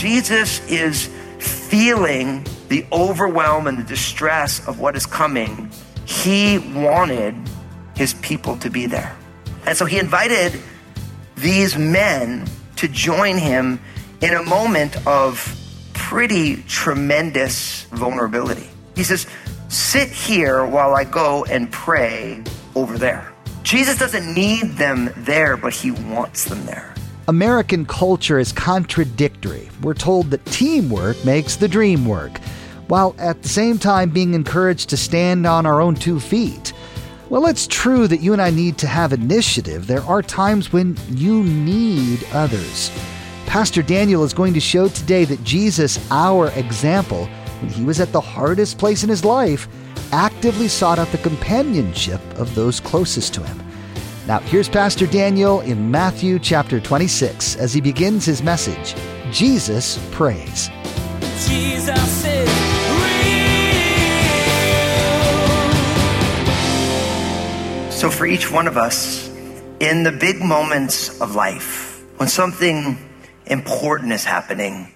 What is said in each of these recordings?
Jesus is feeling the overwhelm and the distress of what is coming, he wanted his people to be there. And so he invited these men to join him in a moment of pretty tremendous vulnerability. He says, Sit here while I go and pray over there. Jesus doesn't need them there, but he wants them there. American culture is contradictory. We're told that teamwork makes the dream work, while at the same time being encouraged to stand on our own two feet. Well, it's true that you and I need to have initiative. There are times when you need others. Pastor Daniel is going to show today that Jesus, our example, when he was at the hardest place in his life, actively sought out the companionship of those closest to him. Now, here's Pastor Daniel in Matthew chapter 26 as he begins his message Jesus Prays. Jesus is So, for each one of us, in the big moments of life, when something important is happening,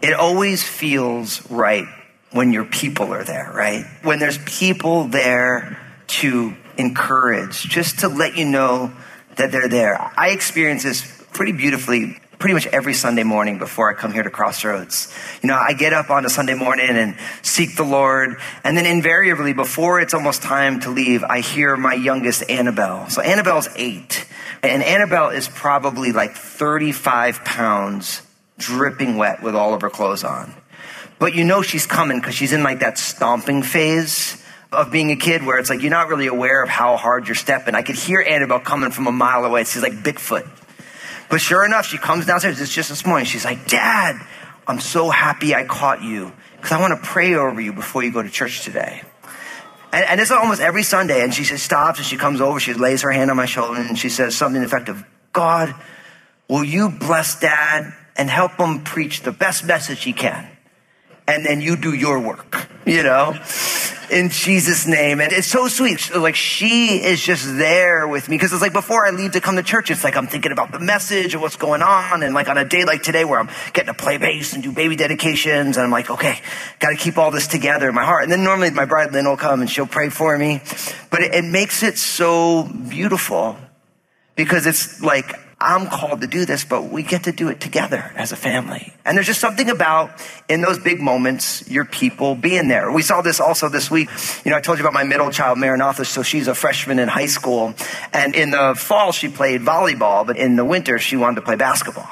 it always feels right when your people are there, right? When there's people there to encourage, just to let you know that they're there. I experience this pretty beautifully pretty much every Sunday morning before I come here to Crossroads. You know, I get up on a Sunday morning and seek the Lord, and then invariably before it's almost time to leave, I hear my youngest Annabelle. So Annabelle's eight, and Annabelle is probably like 35 pounds dripping wet with all of her clothes on. But you know she's coming because she's in like that stomping phase of being a kid where it's like you're not really aware of how hard you're stepping. I could hear Annabelle coming from a mile away. She's like Bigfoot. But sure enough, she comes downstairs. It's just this morning. She's like, Dad, I'm so happy I caught you because I want to pray over you before you go to church today. And, and it's almost every Sunday. And she stops and she comes over. She lays her hand on my shoulder and she says something effective God, will you bless Dad and help him preach the best message he can? And then you do your work, you know? in Jesus' name. And it's so sweet. Like she is just there with me because it's like before I leave to come to church, it's like I'm thinking about the message and what's going on. And like on a day like today where I'm getting to play bass and do baby dedications, and I'm like, okay, got to keep all this together in my heart. And then normally my bride Lynn will come and she'll pray for me, but it, it makes it so beautiful because it's like I'm called to do this, but we get to do it together as a family. And there's just something about in those big moments, your people being there. We saw this also this week. You know, I told you about my middle child, Maranatha. So she's a freshman in high school. And in the fall, she played volleyball, but in the winter, she wanted to play basketball.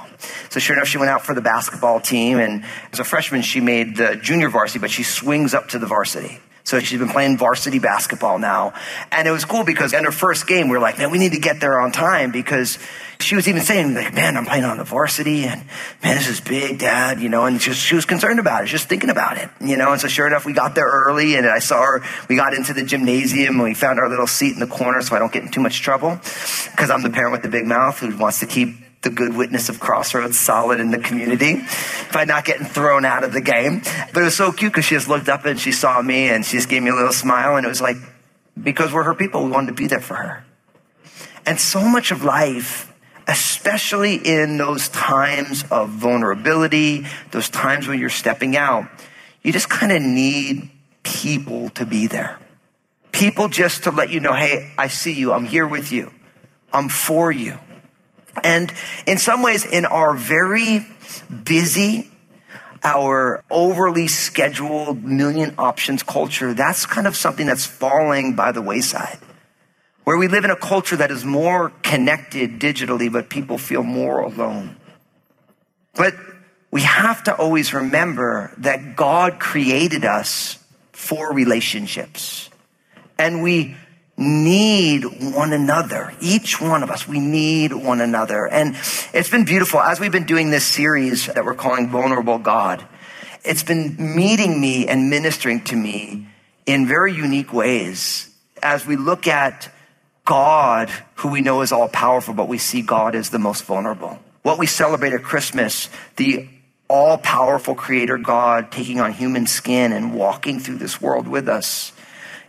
So sure enough, she went out for the basketball team. And as a freshman, she made the junior varsity, but she swings up to the varsity. So she's been playing varsity basketball now. And it was cool because in her first game, we were like, man, we need to get there on time because she was even saying, like, man, I'm playing on the varsity and man, this is big, dad, you know, and just, she was concerned about it, just thinking about it, you know. And so sure enough, we got there early and I saw her, we got into the gymnasium and we found our little seat in the corner so I don't get in too much trouble because I'm the parent with the big mouth who wants to keep the good witness of Crossroads solid in the community by not getting thrown out of the game. But it was so cute because she just looked up and she saw me and she just gave me a little smile and it was like, because we're her people, we wanted to be there for her. And so much of life, especially in those times of vulnerability, those times when you're stepping out, you just kind of need people to be there. People just to let you know, hey, I see you. I'm here with you. I'm for you. And in some ways, in our very busy, our overly scheduled million options culture, that's kind of something that's falling by the wayside. Where we live in a culture that is more connected digitally, but people feel more alone. But we have to always remember that God created us for relationships. And we need one another. Each one of us, we need one another. And it's been beautiful. As we've been doing this series that we're calling Vulnerable God, it's been meeting me and ministering to me in very unique ways as we look at God, who we know is all powerful, but we see God as the most vulnerable. What we celebrate at Christmas, the all powerful creator God taking on human skin and walking through this world with us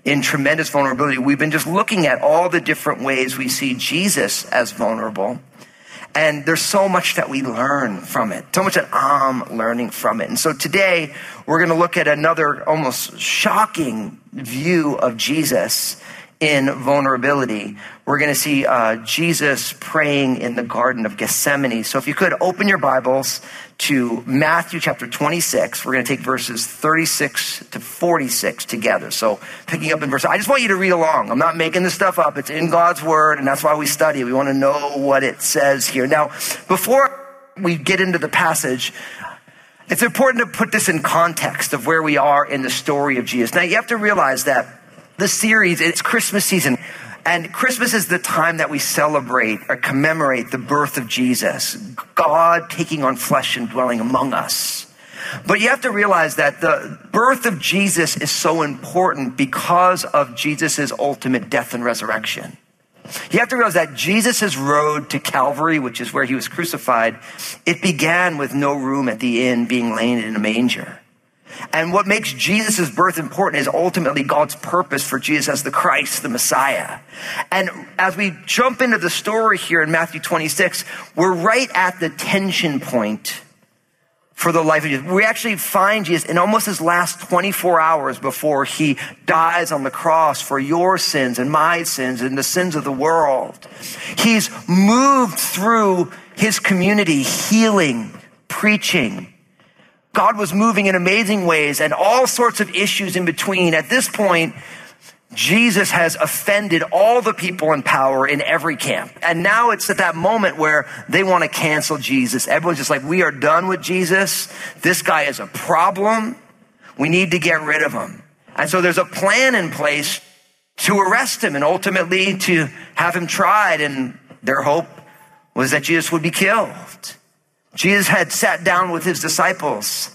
in tremendous vulnerability. We've been just looking at all the different ways we see Jesus as vulnerable. And there's so much that we learn from it, so much that I'm learning from it. And so today we're going to look at another almost shocking view of Jesus in vulnerability. We're going to see uh, Jesus praying in the Garden of Gethsemane. So if you could open your Bibles to Matthew chapter 26, we're going to take verses 36 to 46 together. So picking up in verse, I just want you to read along. I'm not making this stuff up. It's in God's word, and that's why we study. We want to know what it says here. Now, before we get into the passage, it's important to put this in context of where we are in the story of Jesus. Now, you have to realize that the series, it's Christmas season. And Christmas is the time that we celebrate or commemorate the birth of Jesus, God taking on flesh and dwelling among us. But you have to realize that the birth of Jesus is so important because of Jesus' ultimate death and resurrection. You have to realize that Jesus' road to Calvary, which is where he was crucified, it began with no room at the inn being laid in a manger. And what makes Jesus' birth important is ultimately God's purpose for Jesus as the Christ, the Messiah. And as we jump into the story here in Matthew 26, we're right at the tension point for the life of Jesus. We actually find Jesus in almost his last 24 hours before he dies on the cross for your sins and my sins and the sins of the world. He's moved through his community, healing, preaching, God was moving in amazing ways and all sorts of issues in between. At this point, Jesus has offended all the people in power in every camp. And now it's at that moment where they want to cancel Jesus. Everyone's just like, we are done with Jesus. This guy is a problem. We need to get rid of him. And so there's a plan in place to arrest him and ultimately to have him tried. And their hope was that Jesus would be killed. Jesus had sat down with his disciples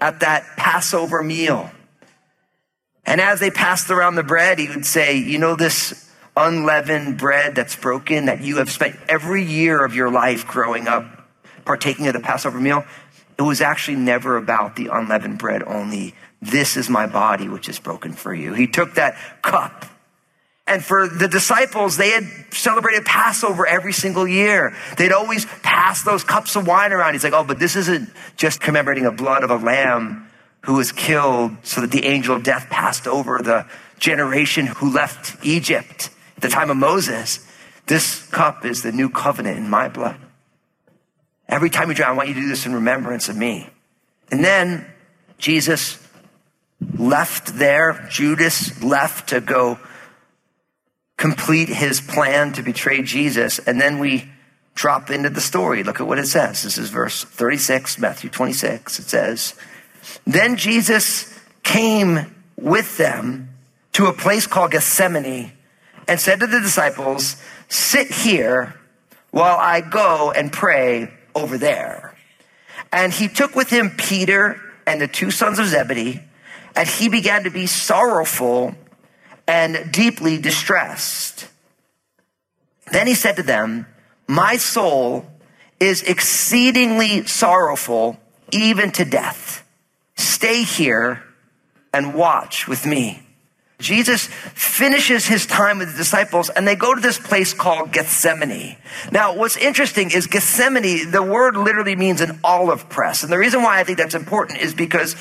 at that Passover meal. And as they passed around the bread, he would say, You know, this unleavened bread that's broken that you have spent every year of your life growing up partaking of the Passover meal, it was actually never about the unleavened bread only. This is my body, which is broken for you. He took that cup and for the disciples, they had celebrated Passover every single year. They'd always pass those cups of wine around. He's like, oh, but this isn't just commemorating the blood of a lamb who was killed so that the angel of death passed over the generation who left Egypt at the time of Moses. This cup is the new covenant in my blood. Every time you drink, I want you to do this in remembrance of me. And then Jesus left there. Judas left to go complete his plan to betray Jesus. And then we drop into the story. Look at what it says. This is verse 36, Matthew 26. It says, Then Jesus came with them to a place called Gethsemane and said to the disciples, Sit here while I go and pray over there. And he took with him Peter and the two sons of Zebedee, and he began to be sorrowful and deeply distressed. Then he said to them, My soul is exceedingly sorrowful, even to death. Stay here and watch with me. Jesus finishes his time with the disciples and they go to this place called Gethsemane. Now, what's interesting is Gethsemane, the word literally means an olive press. And the reason why I think that's important is because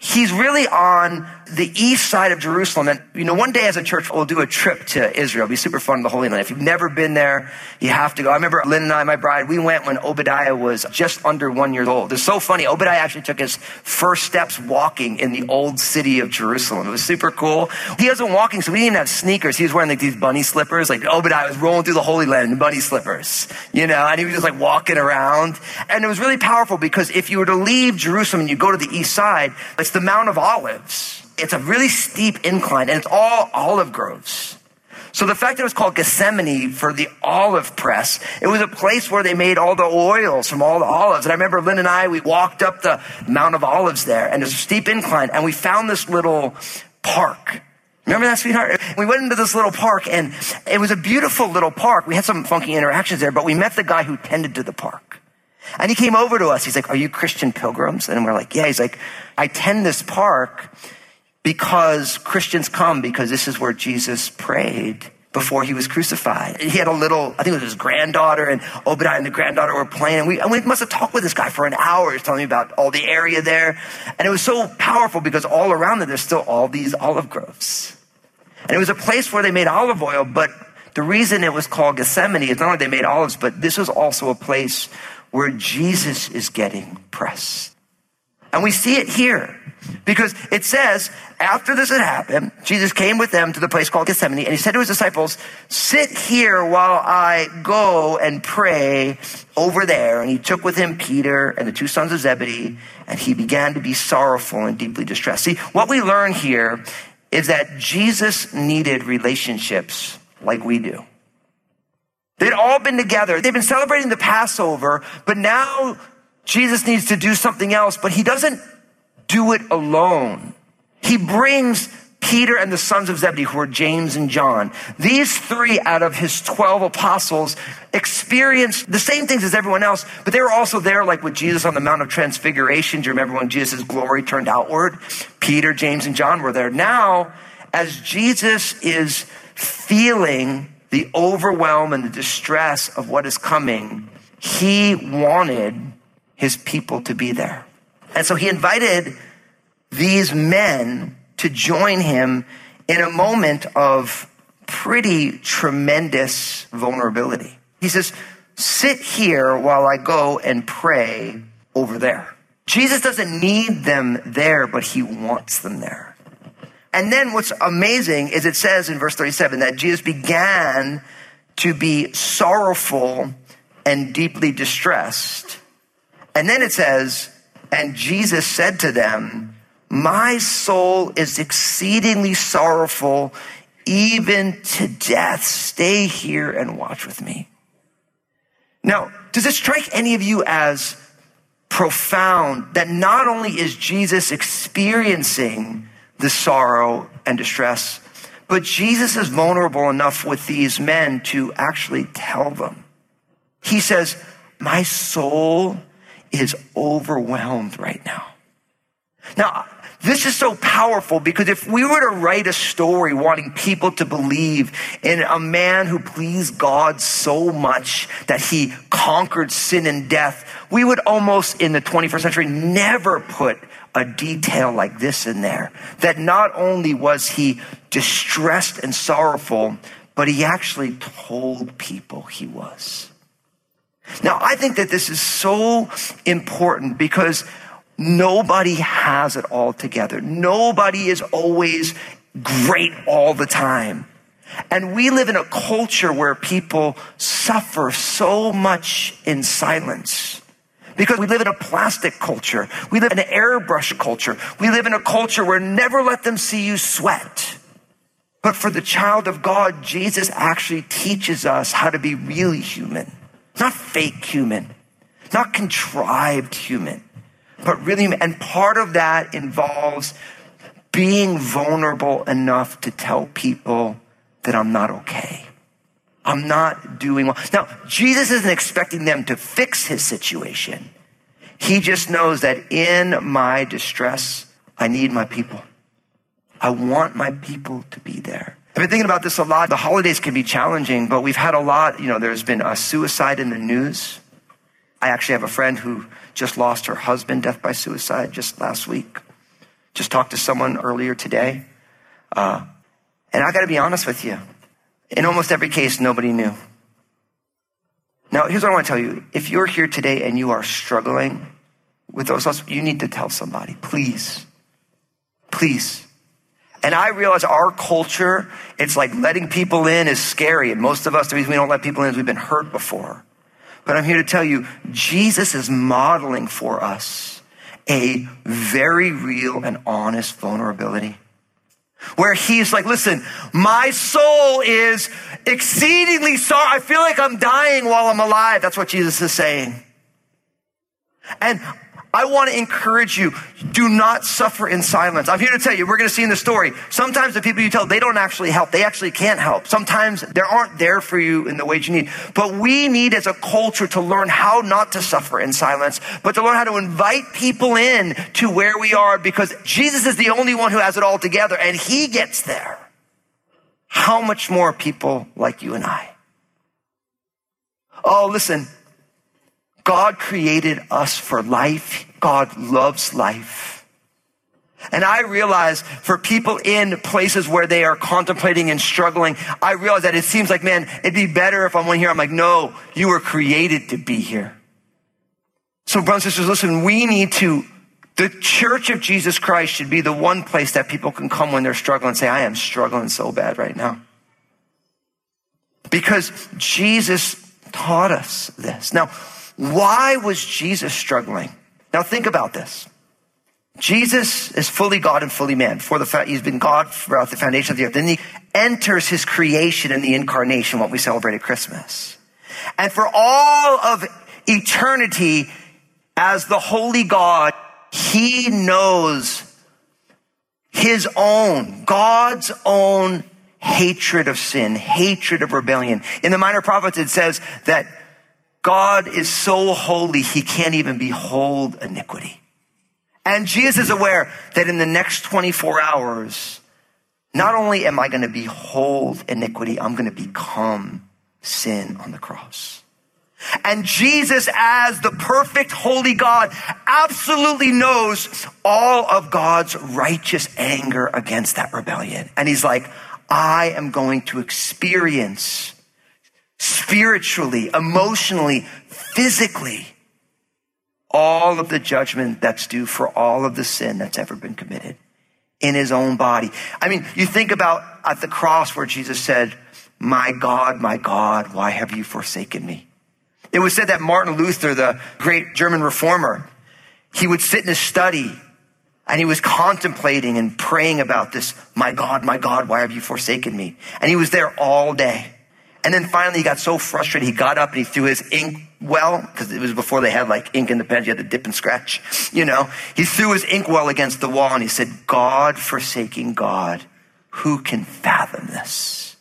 he's really on the east side of Jerusalem. And, you know, one day as a church, we'll do a trip to Israel. It'll be super fun in the Holy Land. If you've never been there, you have to go. I remember Lynn and I, my bride, we went when Obadiah was just under one year old. It's so funny. Obadiah actually took his first steps walking in the old city of Jerusalem. It was super cool. He wasn't walking, so we didn't have sneakers. He was wearing like these bunny slippers. Like Obadiah was rolling through the Holy Land in bunny slippers, you know, and he was just like walking around. And it was really powerful because if you were to leave Jerusalem and you go to the east side, it's the Mount of Olives. It's a really steep incline and it's all olive groves. So the fact that it was called Gethsemane for the olive press, it was a place where they made all the oils from all the olives. And I remember Lynn and I, we walked up the Mount of Olives there and there's a steep incline and we found this little park. Remember that, sweetheart? We went into this little park and it was a beautiful little park. We had some funky interactions there, but we met the guy who tended to the park. And he came over to us. He's like, Are you Christian pilgrims? And we're like, Yeah. He's like, I tend this park because Christians come because this is where Jesus prayed before he was crucified. He had a little, I think it was his granddaughter, and Obadiah and the granddaughter were playing. And we, and we must have talked with this guy for an hour. He's telling me about all the area there. And it was so powerful because all around there, there's still all these olive groves. And it was a place where they made olive oil, but the reason it was called Gethsemane is not only they made olives, but this was also a place where Jesus is getting pressed. And we see it here because it says, after this had happened, Jesus came with them to the place called Gethsemane and he said to his disciples, sit here while I go and pray over there. And he took with him Peter and the two sons of Zebedee and he began to be sorrowful and deeply distressed. See, what we learn here is that Jesus needed relationships like we do. They'd all been together. They've been celebrating the Passover, but now Jesus needs to do something else, but he doesn't do it alone. He brings Peter and the sons of Zebedee, who are James and John. These three out of his 12 apostles experienced the same things as everyone else, but they were also there, like with Jesus on the Mount of Transfiguration. Do you remember when Jesus' glory turned outward? Peter, James, and John were there. Now, as Jesus is feeling the overwhelm and the distress of what is coming, he wanted his people to be there. And so he invited these men to join him in a moment of pretty tremendous vulnerability. He says, Sit here while I go and pray over there. Jesus doesn't need them there, but he wants them there. And then what's amazing is it says in verse 37 that Jesus began to be sorrowful and deeply distressed. And then it says, and Jesus said to them, My soul is exceedingly sorrowful, even to death. Stay here and watch with me. Now, does it strike any of you as profound that not only is Jesus experiencing the sorrow and distress, but Jesus is vulnerable enough with these men to actually tell them. He says, My soul is overwhelmed right now. Now, this is so powerful because if we were to write a story wanting people to believe in a man who pleased God so much that he conquered sin and death, we would almost in the 21st century never put a detail like this in there. That not only was he distressed and sorrowful, but he actually told people he was. Now, I think that this is so important because nobody has it all together. Nobody is always great all the time. And we live in a culture where people suffer so much in silence. Because we live in a plastic culture. We live in an airbrush culture. We live in a culture where never let them see you sweat. But for the child of God, Jesus actually teaches us how to be really human. Not fake human, not contrived human, but really, and part of that involves being vulnerable enough to tell people that I'm not okay. I'm not doing well. Now, Jesus isn't expecting them to fix his situation. He just knows that in my distress, I need my people. I want my people to be there. I've been thinking about this a lot. The holidays can be challenging, but we've had a lot, you know, there's been a suicide in the news. I actually have a friend who just lost her husband, death by suicide, just last week. Just talked to someone earlier today. Uh, and I got to be honest with you. In almost every case, nobody knew. Now, here's what I want to tell you. If you're here today and you are struggling with those thoughts, you need to tell somebody. Please. Please. And I realize our culture, it's like letting people in is scary. And most of us, the reason we don't let people in is we've been hurt before. But I'm here to tell you, Jesus is modeling for us a very real and honest vulnerability. Where he's like, listen, my soul is exceedingly sorry. I feel like I'm dying while I'm alive. That's what Jesus is saying. And I want to encourage you. Do not suffer in silence. I'm here to tell you, we're going to see in the story, sometimes the people you tell, they don't actually help. They actually can't help. Sometimes they aren't there for you in the ways you need. But we need as a culture to learn how not to suffer in silence, but to learn how to invite people in to where we are because Jesus is the only one who has it all together and he gets there. How much more people like you and I? Oh, listen. God created us for life. God loves life. And I realize for people in places where they are contemplating and struggling, I realize that it seems like, man, it'd be better if I'm here. I'm like, no, you were created to be here. So brothers and sisters, listen, we need to, the church of Jesus Christ should be the one place that people can come when they're struggling and say, I am struggling so bad right now. Because Jesus taught us this. Now, why was Jesus struggling? Now think about this. Jesus is fully God and fully man. For the fact he's been God throughout the foundation of the earth. Then he enters his creation in the incarnation, what we celebrate at Christmas. And for all of eternity, as the holy God, he knows his own, God's own hatred of sin, hatred of rebellion. In the Minor Prophets, it says that God is so holy, he can't even behold iniquity. And Jesus is aware that in the next 24 hours, not only am I going to behold iniquity, I'm going to become sin on the cross. And Jesus, as the perfect holy God, absolutely knows all of God's righteous anger against that rebellion. And he's like, I am going to experience spiritually, emotionally, physically, all of the judgment that's due for all of the sin that's ever been committed in his own body. I mean, you think about at the cross where Jesus said, My God, my God, why have you forsaken me? It was said that Martin Luther, the great German reformer, he would sit in his study and he was contemplating and praying about this. My God, my God, why have you forsaken me? And he was there all day. And then finally he got so frustrated, he got up and he threw his ink well, because it was before they had like ink in the pens, you had to dip and scratch, you know. He threw his ink well against the wall and he said, God forsaking God, who can fathom this?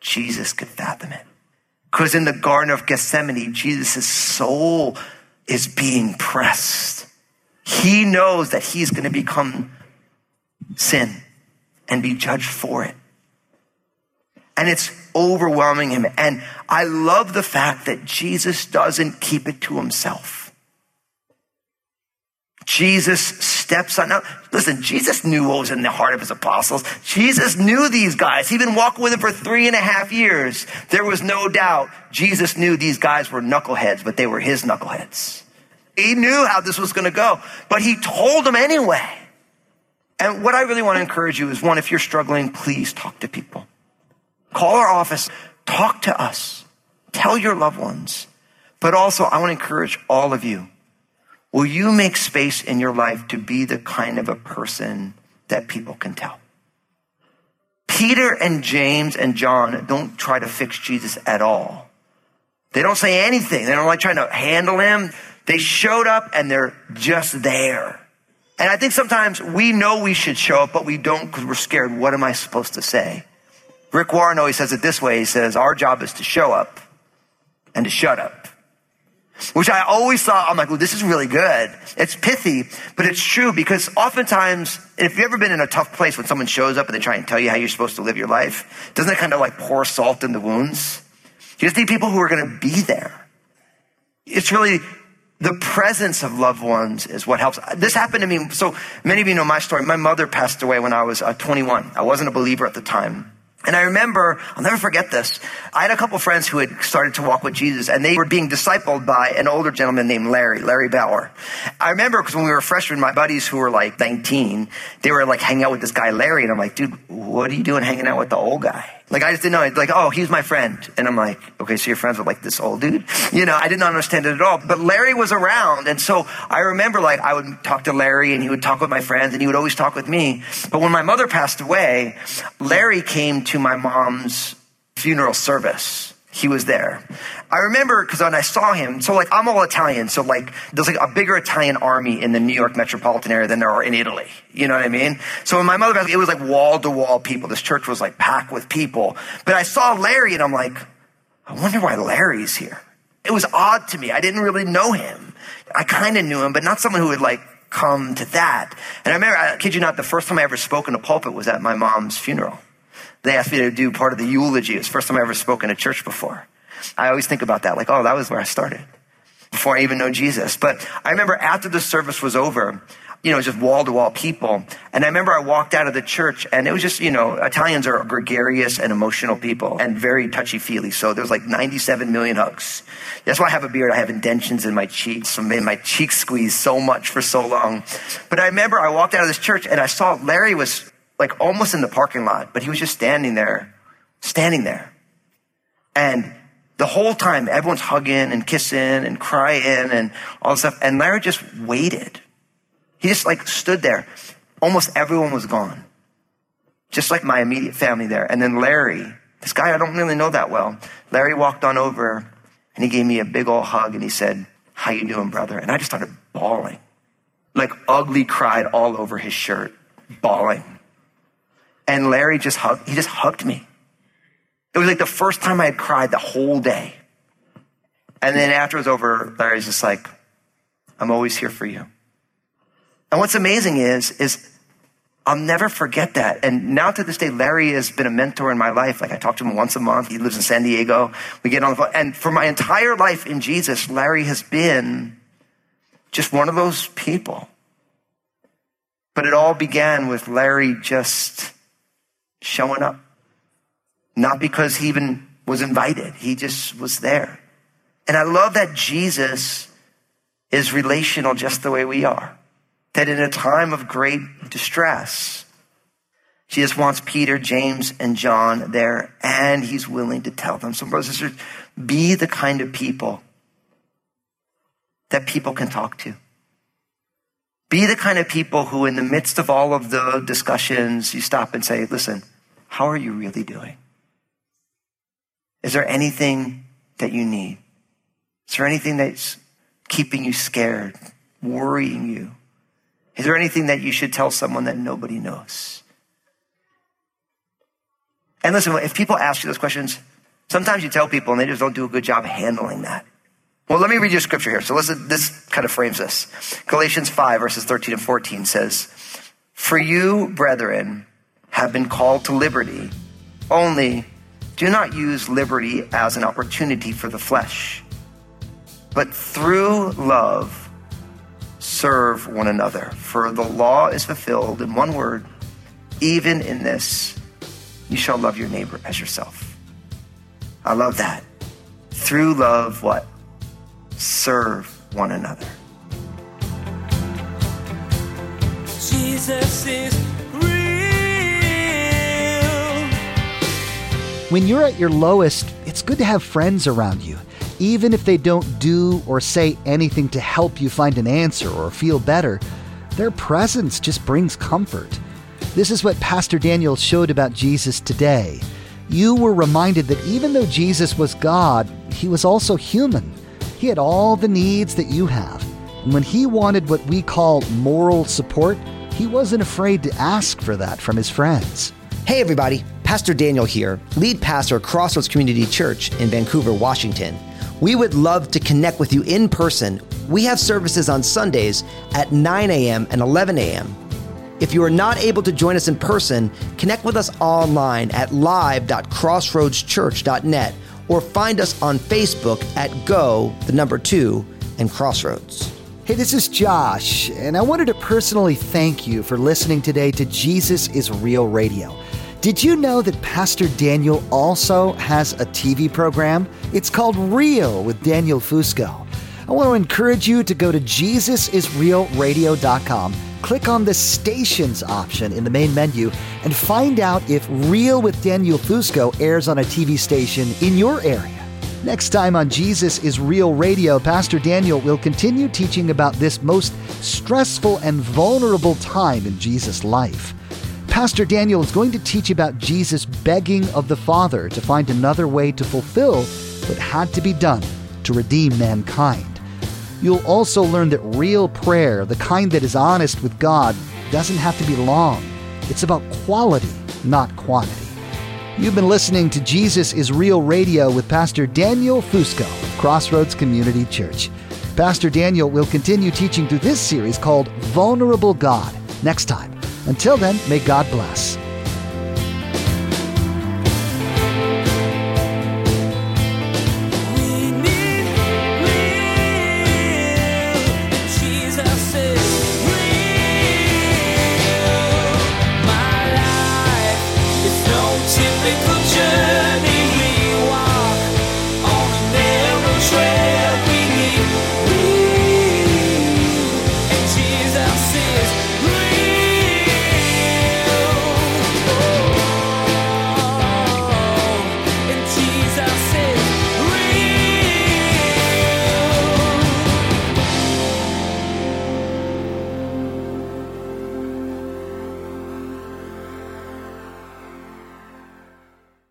Jesus could fathom it. Because in the Garden of Gethsemane, Jesus' soul is being pressed. He knows that he's going to become sin and be judged for it. And it's overwhelming him. And I love the fact that Jesus doesn't keep it to himself. Jesus steps on. Now, listen, Jesus knew what was in the heart of his apostles. Jesus knew these guys. He'd been walking with them for three and a half years. There was no doubt Jesus knew these guys were knuckleheads, but they were his knuckleheads. He knew how this was going to go, but he told them anyway. And what I really want to encourage you is one, if you're struggling, please talk to people. Call our office, talk to us, tell your loved ones. But also, I want to encourage all of you. Will you make space in your life to be the kind of a person that people can tell? Peter and James and John don't try to fix Jesus at all. They don't say anything. They don't like trying to handle him. They showed up and they're just there. And I think sometimes we know we should show up, but we don't because we're scared. What am I supposed to say? Rick Warren always says it this way. He says, our job is to show up and to shut up. Which I always thought, I'm like, well, this is really good. It's pithy, but it's true because oftentimes, if you've ever been in a tough place when someone shows up and they try and tell you how you're supposed to live your life, doesn't it kind of like pour salt in the wounds? You just need people who are going to be there. It's really the presence of loved ones is what helps. This happened to me. So many of you know my story. My mother passed away when I was uh, 21. I wasn't a believer at the time. And I remember, I'll never forget this. I had a couple friends who had started to walk with Jesus and they were being discipled by an older gentleman named Larry, Larry Bauer. I remember because when we were freshmen, my buddies who were like 19, they were like hanging out with this guy, Larry. And I'm like, dude, what are you doing hanging out with the old guy? Like, I just didn't know. Like, oh, he's my friend. And I'm like, okay, so you're friends with like this old dude? You know, I didn't understand it at all. But Larry was around. And so I remember like I would talk to Larry and he would talk with my friends and he would always talk with me. But when my mother passed away, Larry came to my mom's funeral service. He was there. I remember because when I saw him, so like I'm all Italian, so like there's like a bigger Italian army in the New York metropolitan area than there are in Italy. You know what I mean? So when my mother, it was like wall to wall people. This church was like packed with people. But I saw Larry and I'm like, I wonder why Larry's here. It was odd to me. I didn't really know him. I kind of knew him, but not someone who would like come to that. And I remember, I kid you not, the first time I ever spoke in a pulpit was at my mom's funeral. They asked me to do part of the eulogy. It was the first time I ever spoke in a church before. I always think about that, like, oh, that was where I started before I even know Jesus. But I remember after the service was over, you know, just wall to wall people. And I remember I walked out of the church and it was just, you know, Italians are gregarious and emotional people and very touchy feely. So there was like 97 million hugs. That's why I have a beard. I have indentions in my cheeks. I made my cheeks squeeze so much for so long. But I remember I walked out of this church and I saw Larry was like almost in the parking lot, but he was just standing there, standing there. And the whole time, everyone's hugging and kissing and crying and all this stuff. And Larry just waited. He just like stood there. Almost everyone was gone. Just like my immediate family there. And then Larry, this guy I don't really know that well, Larry walked on over and he gave me a big old hug and he said, how you doing, brother? And I just started bawling. Like ugly cried all over his shirt, bawling. And Larry just hugged, he just hugged me. It was like the first time I had cried the whole day. And then after it was over, Larry's just like, I'm always here for you. And what's amazing is, is I'll never forget that. And now to this day, Larry has been a mentor in my life. Like I talk to him once a month. He lives in San Diego. We get on the phone. And for my entire life in Jesus, Larry has been just one of those people. But it all began with Larry just showing up. Not because he even was invited, he just was there. And I love that Jesus is relational just the way we are. That in a time of great distress, Jesus wants Peter, James, and John there, and he's willing to tell them. So, brothers and sisters, be the kind of people that people can talk to. Be the kind of people who, in the midst of all of the discussions, you stop and say, listen, how are you really doing? Is there anything that you need? Is there anything that's keeping you scared, worrying you? Is there anything that you should tell someone that nobody knows? And listen, if people ask you those questions, sometimes you tell people and they just don't do a good job handling that. Well, let me read you a scripture here. So listen, this kind of frames this. Galatians 5 verses 13 and 14 says, For you, brethren, have been called to liberty, only do not use liberty as an opportunity for the flesh, but through love serve one another. For the law is fulfilled in one word, even in this, you shall love your neighbor as yourself. I love that. Through love, what? Serve one another. Jesus is When you're at your lowest, it's good to have friends around you, even if they don't do or say anything to help you find an answer or feel better. Their presence just brings comfort. This is what Pastor Daniel showed about Jesus today. You were reminded that even though Jesus was God, he was also human. He had all the needs that you have. And when he wanted what we call moral support, he wasn't afraid to ask for that from his friends. Hey, everybody, Pastor Daniel here, lead pastor at Crossroads Community Church in Vancouver, Washington. We would love to connect with you in person. We have services on Sundays at 9 a.m. and 11 a.m. If you are not able to join us in person, connect with us online at live.crossroadschurch.net or find us on Facebook at Go, the number two, and Crossroads. Hey, this is Josh, and I wanted to personally thank you for listening today to Jesus is Real Radio. Did you know that Pastor Daniel also has a TV program? It's called Real with Daniel Fusco. I want to encourage you to go to JesusIsRealRadio.com, click on the stations option in the main menu, and find out if Real with Daniel Fusco airs on a TV station in your area. Next time on Jesus is Real Radio, Pastor Daniel will continue teaching about this most stressful and vulnerable time in Jesus' life. Pastor Daniel is going to teach about Jesus begging of the Father to find another way to fulfill what had to be done to redeem mankind. You'll also learn that real prayer, the kind that is honest with God, doesn't have to be long. It's about quality, not quantity. You've been listening to Jesus is Real Radio with Pastor Daniel Fusco Crossroads Community Church. Pastor Daniel will continue teaching through this series called Vulnerable God next time. Until then, may God bless.